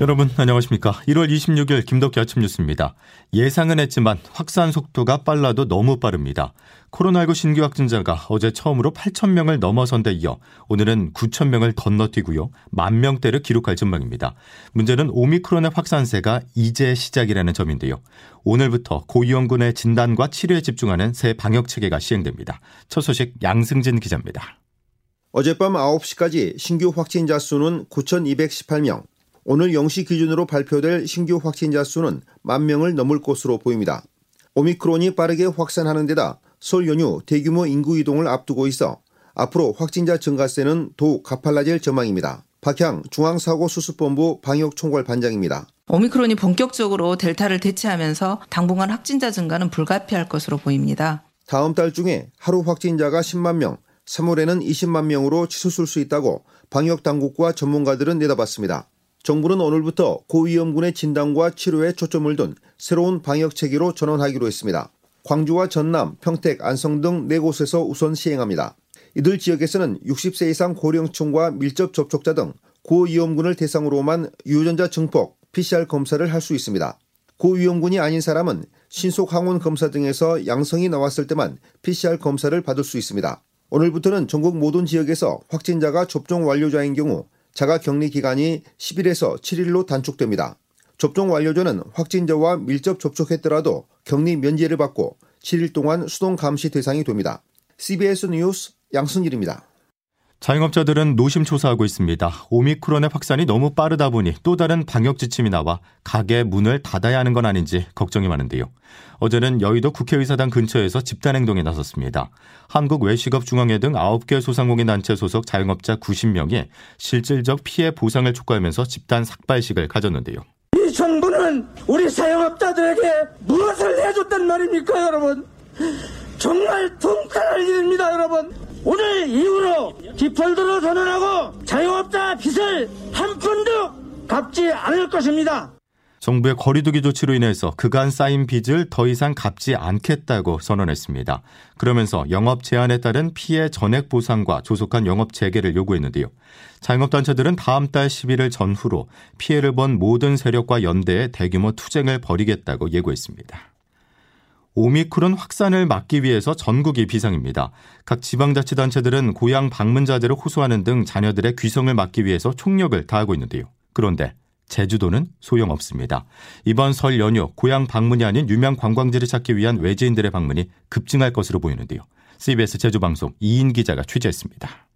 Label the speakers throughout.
Speaker 1: 여러분 안녕하십니까. 1월 26일 김덕기 아침 뉴스입니다. 예상은 했지만 확산 속도가 빨라도 너무 빠릅니다. 코로나19 신규 확진자가 어제 처음으로 8천 명을 넘어선 데 이어 오늘은 9천 명을 건너뛰고요. 만 명대를 기록할 전망입니다. 문제는 오미크론의 확산세가 이제 시작이라는 점인데요. 오늘부터 고위험군의 진단과 치료에 집중하는 새 방역 체계가 시행됩니다. 첫 소식 양승진 기자입니다.
Speaker 2: 어젯밤 9시까지 신규 확진자 수는 9,218명, 오늘 0시 기준으로 발표될 신규 확진자 수는 만 명을 넘을 것으로 보입니다. 오미크론이 빠르게 확산하는 데다 설 연휴 대규모 인구 이동을 앞두고 있어 앞으로 확진자 증가세는 더욱 가팔라질 전망입니다. 박향 중앙사고수습본부 방역총괄 반장입니다.
Speaker 3: 오미크론이 본격적으로 델타를 대체하면서 당분간 확진자 증가는 불가피할 것으로 보입니다.
Speaker 2: 다음 달 중에 하루 확진자가 10만 명, 3월에는 20만 명으로 치솟을 수 있다고 방역 당국과 전문가들은 내다봤습니다. 정부는 오늘부터 고위험군의 진단과 치료에 초점을 둔 새로운 방역 체계로 전환하기로 했습니다. 광주와 전남, 평택, 안성 등 네 곳에서 우선 시행합니다. 이들 지역에서는 60세 이상 고령층과 밀접 접촉자 등 고위험군을 대상으로만 유전자 증폭, PCR 검사를 할 수 있습니다. 고위험군이 아닌 사람은 신속 항원 검사 등에서 양성이 나왔을 때만 PCR 검사를 받을 수 있습니다. 오늘부터는 전국 모든 지역에서 확진자가 접종 완료자인 경우 자가 격리 기간이 10일에서 7일로 단축됩니다. 접종 완료자는 확진자와 밀접 접촉했더라도 격리 면제를 받고 7일 동안 수동 감시 대상이 됩니다. CBS 뉴스 양승일입니다.
Speaker 1: 자영업자들은 노심초사하고 있습니다. 오미크론의 확산이 너무 빠르다 보니 또 다른 방역 지침이 나와 가게 문을 닫아야 하는 건 아닌지 걱정이 많은데요. 어제는 여의도 국회의사당 근처에서 집단 행동에 나섰습니다. 한국외식업중앙회 등 9개 소상공인 단체 소속 자영업자 90명이 실질적 피해 보상을 촉구하면서 집단 삭발식을 가졌는데요.
Speaker 4: 이 정부는 우리 사용업자들에게 무엇을 해줬단 말입니까, 여러분? 정말 통탄할 일입니다, 여러분. 오늘 이후로 디폴더로 선언하고 자영업자 빚을 한 푼도 갚지 않을 것입니다.
Speaker 1: 정부의 거리두기 조치로 인해서 그간 쌓인 빚을 더 이상 갚지 않겠다고 선언했습니다. 그러면서 영업 제한에 따른 피해 전액 보상과 조속한 영업 재개를 요구했는데요. 자영업단체들은 다음 달 11일 전후로 피해를 본 모든 세력과 연대해 대규모 투쟁을 벌이겠다고 예고했습니다. 오미크론 확산을 막기 위해서 전국이 비상입니다. 각 지방자치단체들은 고향 방문자들을 호소하는 등 자녀들의 귀성을 막기 위해서 총력을 다하고 있는데요. 그런데 제주도는 소용없습니다. 이번 설 연휴 고향 방문이 아닌 유명 관광지를 찾기 위한 외지인들의 방문이 급증할 것으로 보이는데요. CBS 제주방송 이인 기자가 취재했습니다.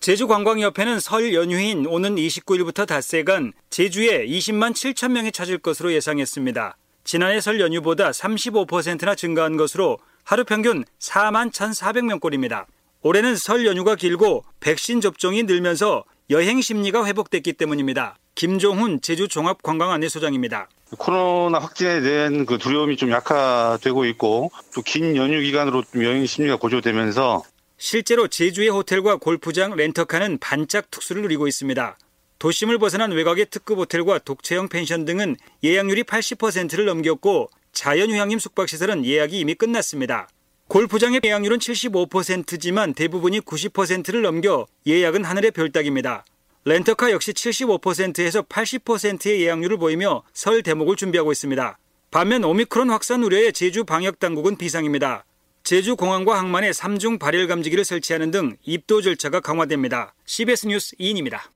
Speaker 5: 제주관광협회는 설 연휴인 오는 29일부터 닷새간 제주에 20만 7천 명이 찾을 것으로 예상했습니다. 지난해 설 연휴보다 35%나 증가한 것으로 하루 평균 4만 1,400명꼴입니다. 올해는 설 연휴가 길고 백신 접종이 늘면서 여행 심리가 회복됐기 때문입니다. 김종훈 제주 종합관광안내 소장입니다.
Speaker 6: 코로나 확진에 대한 그 두려움이 좀 약화되고 있고 또 긴 연휴 기간으로 여행 심리가 고조되면서
Speaker 5: 실제로 제주의 호텔과 골프장, 렌터카는 반짝 특수를 누리고 있습니다. 도심을 벗어난 외곽의 특급 호텔과 독채형 펜션 등은 예약률이 80%를 넘겼고 자연휴양림 숙박시설은 예약이 이미 끝났습니다. 골프장의 예약률은 75%지만 대부분이 90%를 넘겨 예약은 하늘의 별따기입니다. 렌터카 역시 75%에서 80%의 예약률을 보이며 설 대목을 준비하고 있습니다. 반면 오미크론 확산 우려에 제주 방역 당국은 비상입니다. 제주 공항과 항만에 3중 발열 감지기를 설치하는 등 입도 절차가 강화됩니다. CBS 뉴스 이인입니다.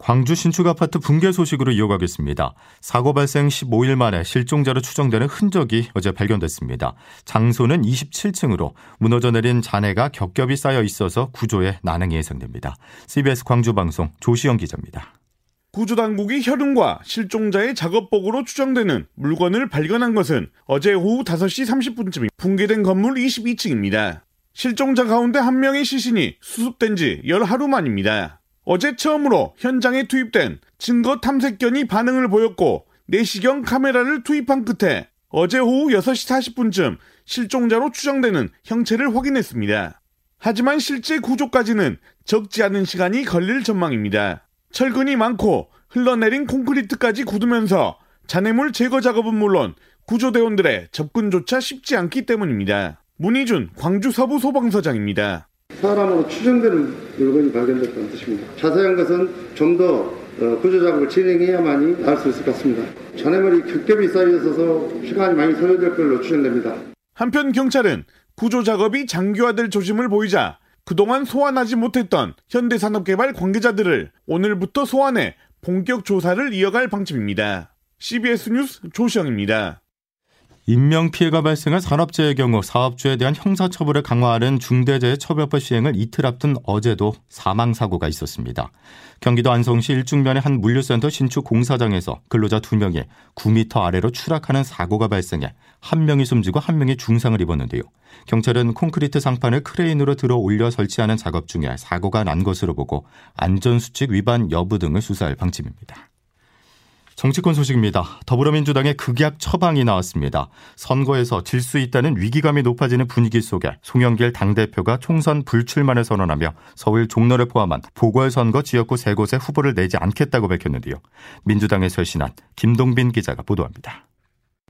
Speaker 1: 광주 신축 아파트 붕괴 소식으로 이어가겠습니다. 사고 발생 15일 만에 실종자로 추정되는 흔적이 어제 발견됐습니다. 장소는 27층으로 무너져 내린 잔해가 겹겹이 쌓여 있어서 구조에 난항이 예상됩니다. CBS 광주 방송 조시영 기자입니다.
Speaker 7: 구조 당국이 혈흔과 실종자의 작업복으로 추정되는 물건을 발견한 것은 어제 오후 5시 30분쯤 붕괴된 건물 22층입니다. 실종자 가운데 한 명의 시신이 수습된 지 열하루 만입니다. 어제 처음으로 현장에 투입된 증거 탐색견이 반응을 보였고 내시경 카메라를 투입한 끝에 어제 오후 6시 40분쯤 실종자로 추정되는 형체를 확인했습니다. 하지만 실제 구조까지는 적지 않은 시간이 걸릴 전망입니다. 철근이 많고 흘러내린 콘크리트까지 굳으면서 잔해물 제거 작업은 물론 구조대원들의 접근조차 쉽지 않기 때문입니다. 문희준 광주 서부 소방서장입니다.
Speaker 8: 사람으로 추정되는 물건이 발견됐다는 뜻입니다. 자세한 것은 좀더 어, 구조 작업을 진행해야만이 알 수 있을 것 같습니다. 잔해물이 겹겹이 쌓여 있어서 시간이 많이 소요될 걸로 추정됩니다.
Speaker 7: 한편 경찰은 구조 작업이 장기화될 조짐을 보이자 그동안 소환하지 못했던 현대산업개발 관계자들을 오늘부터 소환해 본격 조사를 이어갈 방침입니다. CBS 뉴스 조시영입니다.
Speaker 1: 인명피해가 발생한 산업재해의 경우 사업주에 대한 형사처벌을 강화하는 중대재해처벌법 시행을 이틀 앞둔 어제도 사망사고가 있었습니다. 경기도 안성시 일중면의 한 물류센터 신축 공사장에서 근로자 2명이 9m 아래로 추락하는 사고가 발생해 한 명이 숨지고 한 명이 중상을 입었는데요. 경찰은 콘크리트 상판을 크레인으로 들어 올려 설치하는 작업 중에 사고가 난 것으로 보고 안전수칙 위반 여부 등을 수사할 방침입니다. 정치권 소식입니다. 더불어민주당의 극약 처방이 나왔습니다. 선거에서 질 수 있다는 위기감이 높아지는 분위기 속에 송영길 당대표가 총선 불출마를 선언하며 서울 종로를 포함한 보궐선거 지역구 세 곳에 후보를 내지 않겠다고 밝혔는데요. 민주당의 쇄신한 김동빈 기자가 보도합니다.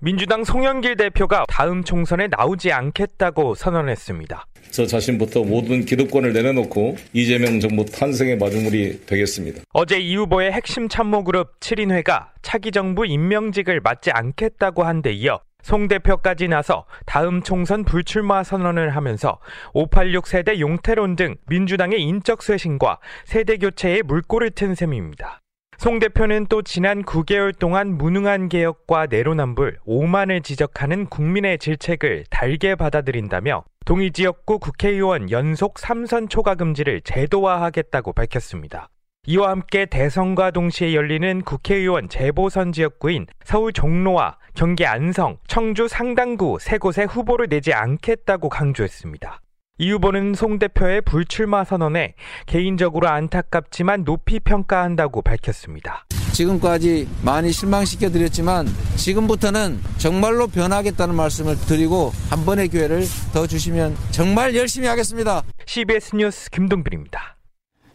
Speaker 9: 민주당 송영길 대표가 다음 총선에 나오지 않겠다고 선언했습니다.
Speaker 10: 저 자신부터 모든 기득권을 내려놓고 이재명 정부 탄생의 마중물이 되겠습니다.
Speaker 9: 어제 이 후보의 핵심 참모그룹 7인회가 차기 정부 임명직을 맡지 않겠다고 한 데 이어 송 대표까지 나서 다음 총선 불출마 선언을 하면서 586 세대 용태론 등 민주당의 인적 쇄신과 세대 교체에 물꼬를 튼 셈입니다. 송 대표는 또 지난 9개월 동안 무능한 개혁과 내로남불, 오만을 지적하는 국민의 질책을 달게 받아들인다며 동의 지역구 국회의원 연속 3선 초과 금지를 제도화하겠다고 밝혔습니다. 이와 함께 대선과 동시에 열리는 국회의원 재보선 지역구인 서울 종로와 경기 안성, 청주 상당구 세 곳에 후보를 내지 않겠다고 강조했습니다. 이 후보는 송 대표의 불출마 선언에 개인적으로 안타깝지만 높이 평가한다고 밝혔습니다.
Speaker 11: 지금까지 많이 실망시켜 드렸지만 지금부터는 정말로 변하겠다는 말씀을 드리고 한 번의 기회를 더 주시면 정말 열심히 하겠습니다.
Speaker 9: CBS 뉴스 김동빈입니다.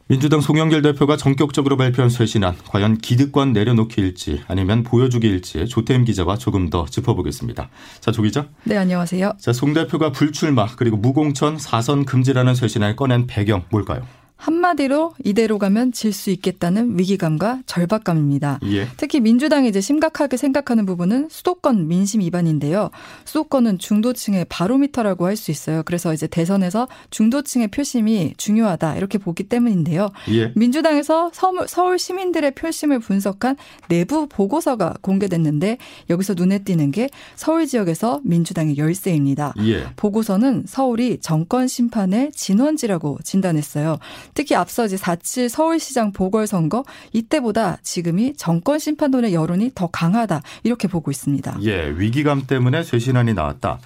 Speaker 1: 민주당 송영길 대표가 전격적으로 발표한 쇄신안 과연 기득권 내려놓기일지 아니면 보여주기일지 조태임 기자와 조금 더 짚어보겠습니다. 자, 조 기자.
Speaker 12: 네, 안녕하세요.
Speaker 1: 자, 송 대표가 불출마 그리고 무공천 사선 금지라는 쇄신안을 꺼낸 배경 뭘까요?
Speaker 12: 한마디로 이대로 가면 질 수 있겠다는 위기감과 절박감입니다. 예. 특히 민주당이 이제 심각하게 생각하는 부분은 수도권 민심 위반인데요. 수도권은 중도층의 바로미터라고 할 수 있어요. 그래서 이제 대선에서 중도층의 표심이 중요하다 이렇게 보기 때문인데요. 예. 민주당에서 서울 시민들의 표심을 분석한 내부 보고서가 공개됐는데 여기서 눈에 띄는 게 서울 지역에서 민주당의 열세입니다. 예. 보고서는 서울이 정권 심판의 진원지라고 진단했어요. 특히 앞서 이제 4.7 서울시장 보궐선거 이때보다 지금이 정권 심판론의 여론이 더 강하다 이렇게 보고 있습니다.
Speaker 1: 예, 위기감 때문에 쇄신안이 나왔다.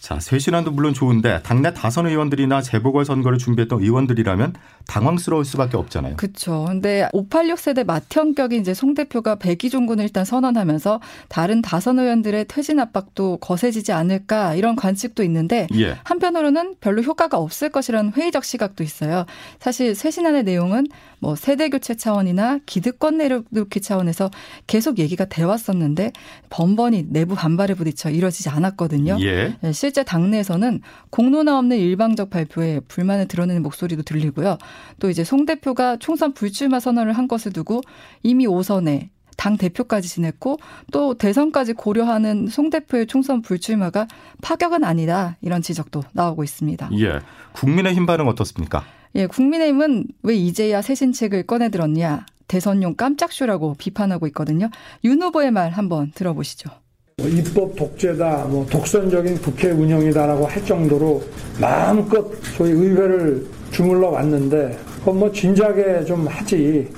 Speaker 1: 자, 쇄신안도 물론 좋은데 당내 다선 의원들이나 재보궐 선거를 준비했던 의원들이라면 당황스러울 수밖에 없잖아요.
Speaker 12: 그렇죠. 근데 586 세대 맏형격인 이제 송 대표가 백의종군을 일단 선언하면서 다른 다선 의원들의 퇴진 압박도 거세지지 않을까 이런 관측도 있는데 예. 한편으로는 별로 효과가 없을 것이라는 회의적 시각도 있어요. 사실 쇄신안의 내용은 뭐 세대 교체 차원이나 기득권 내려놓기 차원에서 계속 얘기가 돼 왔었는데 번번이 내부 반발에 부딪혀 이뤄지지 않았거든요. 예. 네, 실제 당내에서는 공론화 없는 일방적 발표에 불만을 드러내는 목소리도 들리고요. 또 이제 송 대표가 총선 불출마 선언을 한 것을 두고 이미 오선에 당 대표까지 지냈고 또 대선까지 고려하는 송 대표의 총선 불출마가 파격은 아니다 이런 지적도 나오고 있습니다.
Speaker 1: 예, 국민의힘 반응 어떻습니까?
Speaker 12: 예, 국민의힘은 왜 이제야 새 신책을 꺼내들었냐 대선용 깜짝쇼라고 비판하고 있거든요. 윤 후보의 말 한번 들어보시죠.
Speaker 13: 뭐 입법 독재다, 뭐 독선적인 국회 운영이다라고 할 정도로 마음껏 소위 의회를 주물러 왔는데 그건 뭐 진작에 좀 하지.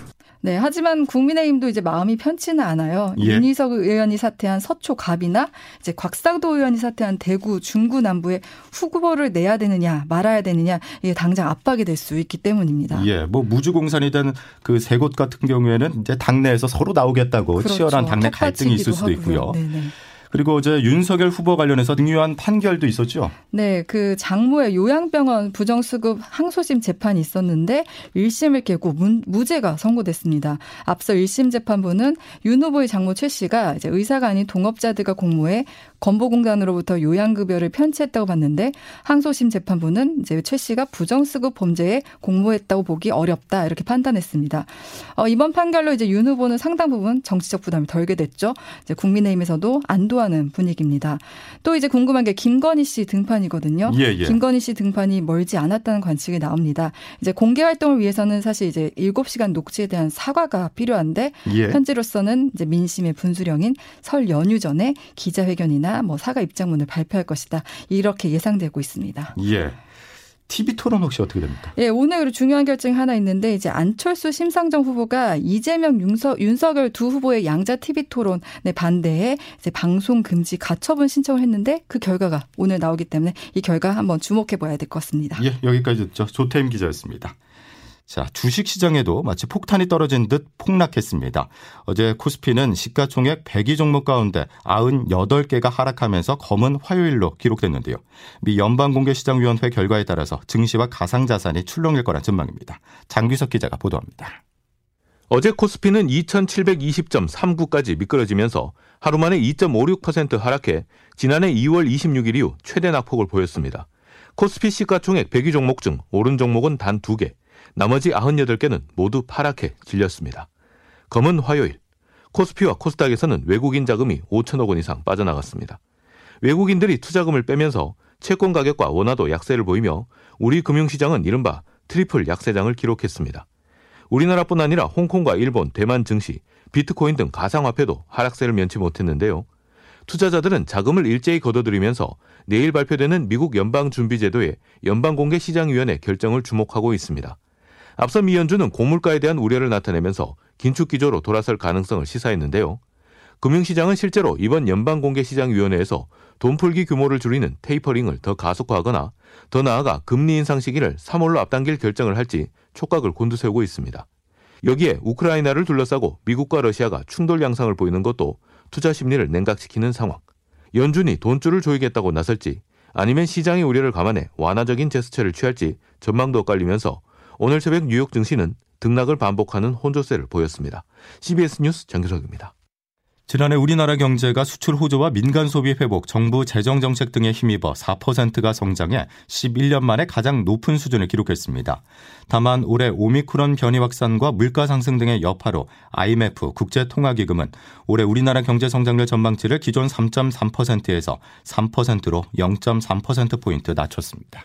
Speaker 12: 네, 하지만 국민의힘도 이제 마음이 편치는 않아요. 예. 윤희석 의원이 사퇴한 서초 갑이나 이제 곽상도 의원이 사퇴한 대구 중구 남부에 후보를 내야 되느냐 말아야 되느냐 이게 당장 압박이 될 수 있기 때문입니다.
Speaker 1: 예, 뭐 무주공산이든 그 세 곳 같은 경우에는 이제 당내에서 서로 나오겠다고 그렇죠. 치열한 당내 갈등이 있을 수도 하고요. 있고요. 네네. 그리고 어제 윤석열 후보 관련해서 중요한 판결도 있었죠.
Speaker 12: 네, 그 장모의 요양병원 부정수급 항소심 재판이 있었는데 1심을 깨고 무죄가 선고됐습니다. 앞서 1심 재판부는 윤 후보의 장모 최 씨가 이제 의사가 아닌 동업자들과 공모해 건보공단으로부터 요양급여를 편취했다고 봤는데 항소심 재판부는 이제 최 씨가 부정수급 범죄에 공모했다고 보기 어렵다 이렇게 판단했습니다. 어, 이번 판결로 이제 윤 후보는 상당 부분 정치적 부담이 덜게 됐죠. 이제 국민의힘에서도 안도 하는 분위기입니다. 또 이제 궁금한 게 김건희 씨 등판이거든요. 예, 예. 김건희 씨 등판이 멀지 않았다는 관측이 나옵니다. 이제 공개 활동을 위해서는 사실 이제 7시간 녹취에 대한 사과가 필요한데 예. 현재로서는 이제 민심의 분수령인 설 연휴 전에 기자회견이나 뭐 사과 입장문을 발표할 것이다. 이렇게 예상되고 있습니다.
Speaker 1: 예. TV 토론 혹시 어떻게 됩니까?
Speaker 12: 예, 오늘 중요한 결정이 하나 있는데 이제 안철수 심상정 후보가 이재명 윤석, 윤석열 두 후보의 양자 TV 토론에 반대해 이제 방송 금지 가처분 신청을 했는데 그 결과가 오늘 나오기 때문에 이 결과 한번 주목해 봐야 될 것 같습니다.
Speaker 1: 예, 여기까지 듣죠. 조태임 기자였습니다. 자, 주식 시장에도 마치 폭탄이 떨어진 듯 폭락했습니다. 어제 코스피는 시가총액 100위 종목 가운데 98개가 하락하면서 검은 화요일로 기록됐는데요. 미 연방공개시장위원회 결과에 따라서 증시와 가상자산이 출렁일 거란 전망입니다. 장규석 기자가 보도합니다.
Speaker 14: 어제 코스피는 2720.39까지 미끄러지면서 하루 만에 2.56% 하락해 지난해 2월 26일 이후 최대 낙폭을 보였습니다. 코스피 시가총액 100위 종목 중 오른 종목은 단 2개, 나머지 98개는 모두 파랗게 질렸습니다. 검은 화요일 코스피와 코스닥에서는 외국인 자금이 5천억 원 이상 빠져나갔습니다. 외국인들이 투자금을 빼면서 채권 가격과 원화도 약세를 보이며 우리 금융시장은 이른바 트리플 약세장을 기록했습니다. 우리나라뿐 아니라 홍콩과 일본, 대만 증시, 비트코인 등 가상화폐도 하락세를 면치 못했는데요. 투자자들은 자금을 일제히 걷어들이면서 내일 발표되는 미국 연방준비제도의 연방공개시장위원회 결정을 주목하고 있습니다. 앞서 미 연준은 고물가에 대한 우려를 나타내면서 긴축 기조로 돌아설 가능성을 시사했는데요. 금융시장은 실제로 이번 연방공개시장위원회에서 돈 풀기 규모를 줄이는 테이퍼링을 더 가속화하거나 더 나아가 금리 인상 시기를 3월로 앞당길 결정을 할지 촉각을 곤두세우고 있습니다. 여기에 우크라이나를 둘러싸고 미국과 러시아가 충돌 양상을 보이는 것도 투자 심리를 냉각시키는 상황. 연준이 돈줄을 조이겠다고 나설지 아니면 시장의 우려를 감안해 완화적인 제스처를 취할지 전망도 엇갈리면서 오늘 새벽 뉴욕 증시는 등락을 반복하는 혼조세를 보였습니다. CBS 뉴스 정규석입니다.
Speaker 1: 지난해 우리나라 경제가 수출 호조와 민간 소비 회복, 정부 재정 정책 등에 힘입어 4%가 성장해 11년 만에 가장 높은 수준을 기록했습니다. 다만 올해 오미크론 변이 확산과 물가 상승 등의 여파로 IMF 국제통화기금은 올해 우리나라 경제 성장률 전망치를 기존 3.3%에서 3%로 0.3% 포인트 낮췄습니다.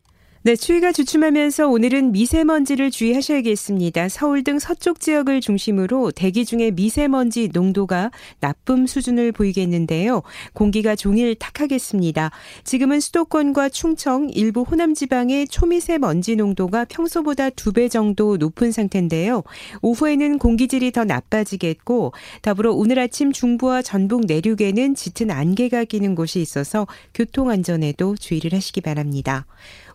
Speaker 15: 네, 추위가 주춤하면서 오늘은 미세먼지를 주의하셔야겠습니다. 서울 등 서쪽 지역을 중심으로 대기 중에 미세먼지 농도가 나쁨 수준을 보이겠는데요. 공기가 종일 탁하겠습니다. 지금은 수도권과 충청, 일부 호남 지방의 초미세먼지 농도가 평소보다 두 배 정도 높은 상태인데요. 오후에는 공기질이 더 나빠지겠고 더불어 오늘 아침 중부와 전북 내륙에는 짙은 안개가 끼는 곳이 있어서 교통 안전에도 주의를 하시기 바랍니다.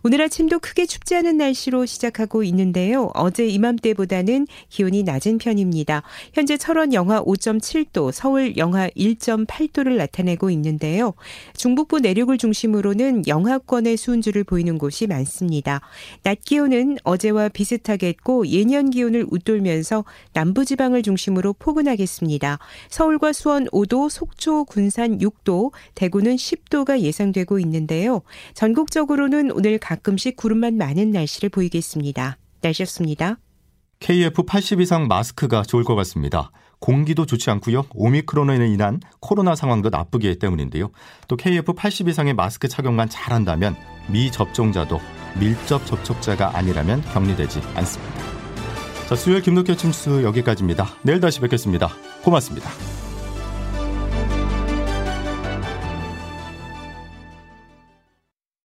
Speaker 15: 오늘 아침도 크게 춥지 않은 날씨로 시작하고 있는데요. 어제 이맘때보다는 기온이 낮은 편입니다. 현재 철원 영하 5.7도, 서울 영하 1.8도를 나타내고 있는데요. 중북부 내륙을 중심으로는 영하권의 수은주를 보이는 곳이 많습니다. 낮 기온은 어제와 비슷하겠고 예년 기온을 웃돌면서 남부지방을 중심으로 포근하겠습니다. 서울과 수원 5도, 속초, 군산 6도, 대구는 10도가 예상되고 있는데요. 전국적으로는 오늘 가끔씩 구름만 많은 날씨를 보이겠습니다. 날씨였습니다.
Speaker 1: KF80 이상 마스크가 좋을 것 같습니다. 공기도 좋지 않고요. 오미크론으로 인한 코로나 상황도 나쁘기 때문인데요. 또 KF80 이상의 마스크 착용만 잘한다면 미접종자도 밀접 접촉자가 아니라면 격리되지 않습니다. 자, 수요일 김덕현 침수 여기까지입니다. 내일 다시 뵙겠습니다. 고맙습니다.